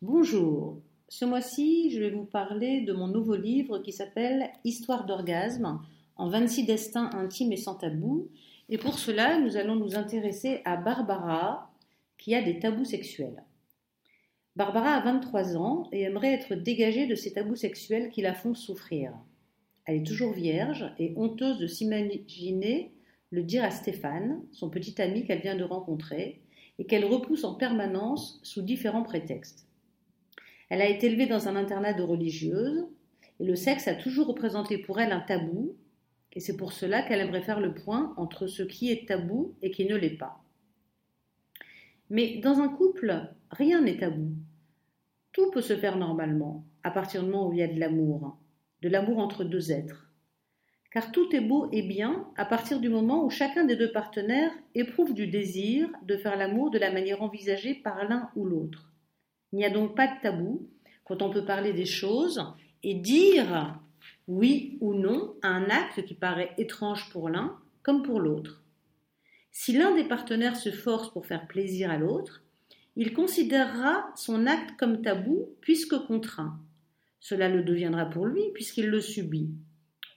Bonjour. Ce mois-ci, je vais vous parler de mon nouveau livre qui s'appelle Histoire d'orgasme en 26 destins intimes et sans tabou. Et pour cela, nous allons nous intéresser à Barbara qui a des tabous sexuels. Barbara a 23 ans et aimerait être dégagée de ces tabous sexuels qui la font souffrir. Elle est toujours vierge et honteuse de s'imaginer le dire à Stéphane, son petit ami qu'elle vient de rencontrer, et qu'elle repousse en permanence sous différents prétextes. Elle a été élevée dans un internat de religieuses, et le sexe a toujours représenté pour elle un tabou, et c'est pour cela qu'elle aimerait faire le point entre ce qui est tabou et qui ne l'est pas. Mais dans un couple, rien n'est tabou. Tout peut se faire normalement, à partir du moment où il y a de l'amour, de l'amour entre deux êtres. Car tout est beau et bien à partir du moment où chacun des deux partenaires éprouve du désir de faire l'amour de la manière envisagée par l'un ou l'autre. Il n'y a donc pas de tabou quand on peut parler des choses et dire oui ou non à un acte qui paraît étrange pour l'un comme pour l'autre. Si l'un des partenaires se force pour faire plaisir à l'autre, il considérera son acte comme tabou puisque contraint. Cela le deviendra pour lui puisqu'il le subit.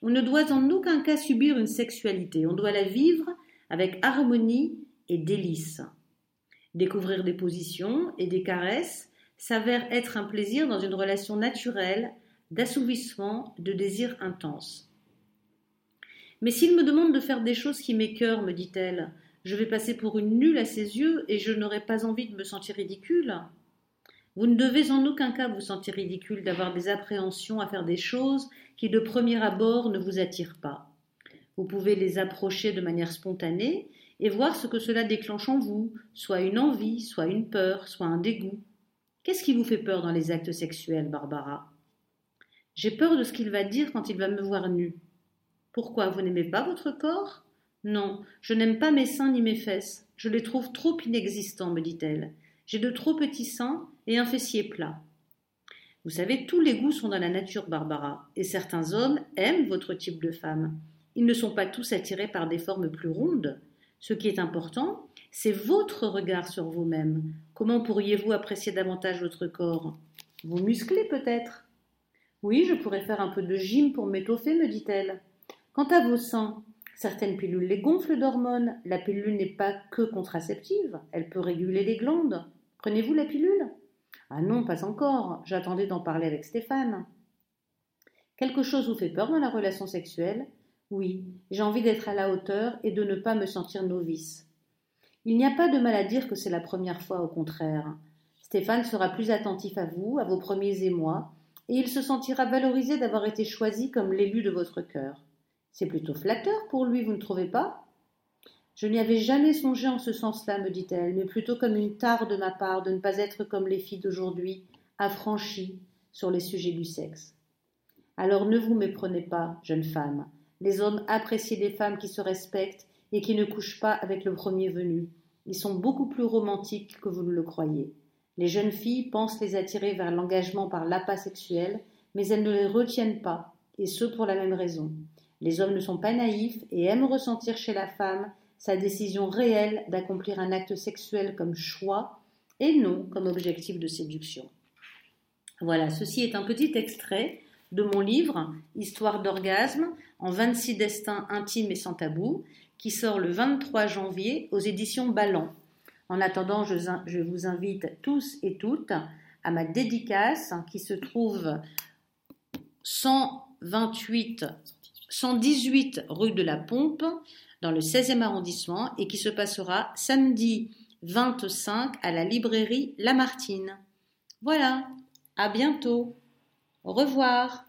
On ne doit en aucun cas subir une sexualité, on doit la vivre avec harmonie et délice. Découvrir des positions et des caresses s'avère être un plaisir dans une relation naturelle, d'assouvissement, de désir intense. Mais s'il me demande de faire des choses qui m'écœurent, me dit-elle, je vais passer pour une nulle à ses yeux et je n'aurai pas envie de me sentir ridicule. Vous ne devez en aucun cas vous sentir ridicule d'avoir des appréhensions à faire des choses qui de premier abord ne vous attirent pas. Vous pouvez les approcher de manière spontanée et voir ce que cela déclenche en vous, soit une envie, soit une peur, soit un dégoût. Qu'est-ce qui vous fait peur dans les actes sexuels, Barbara? J'ai peur de ce qu'il va dire quand il va me voir nue. Pourquoi? Vous n'aimez pas votre corps? Non, je n'aime pas mes seins ni mes fesses. Je les trouve trop inexistants, me dit-elle. J'ai de trop petits seins et un fessier plat. Vous savez, tous les goûts sont dans la nature, Barbara, et certains hommes aiment votre type de femme. Ils ne sont pas tous attirés par des formes plus rondes. Ce qui est important, c'est votre regard sur vous-même. Comment pourriez-vous apprécier davantage votre corps? Vous musclez peut-être? Oui, je pourrais faire un peu de gym pour m'étoffer, me dit-elle. Quant à vos seins, certaines pilules les gonflent d'hormones. La pilule n'est pas que contraceptive, elle peut réguler les glandes. Prenez-vous la pilule? Ah non, pas encore. J'attendais d'en parler avec Stéphane. Quelque chose vous fait peur dans la relation sexuelle? Oui, j'ai envie d'être à la hauteur et de ne pas me sentir novice. Il n'y a pas de mal à dire que c'est la première fois, au contraire. Stéphane sera plus attentif à vous, à vos premiers émois, et il se sentira valorisé d'avoir été choisi comme l'élu de votre cœur. C'est plutôt flatteur pour lui, vous ne trouvez pas? Je n'y avais jamais songé en ce sens-là, me dit-elle, mais plutôt comme une tare de ma part de ne pas être comme les filles d'aujourd'hui, affranchies sur les sujets du sexe. Alors ne vous méprenez pas, jeune femme. Les hommes apprécient les femmes qui se respectent et qui ne couchent pas avec le premier venu. Ils sont beaucoup plus romantiques que vous ne le croyez. Les jeunes filles pensent les attirer vers l'engagement par l'appât sexuel, mais elles ne les retiennent pas, et ce pour la même raison. Les hommes ne sont pas naïfs et aiment ressentir chez la femme sa décision réelle d'accomplir un acte sexuel comme choix et non comme objectif de séduction. Voilà, ceci est un petit extrait de mon livre Histoire d'orgasme en 26 destins intimes et sans tabou qui sort le 23 janvier aux éditions Ballant. En attendant, je, vous invite tous et toutes à ma dédicace qui se trouve 128, 118 rue de la Pompe dans le 16e arrondissement et qui se passera samedi 25 à la librairie Lamartine. Voilà, à bientôt. Au revoir.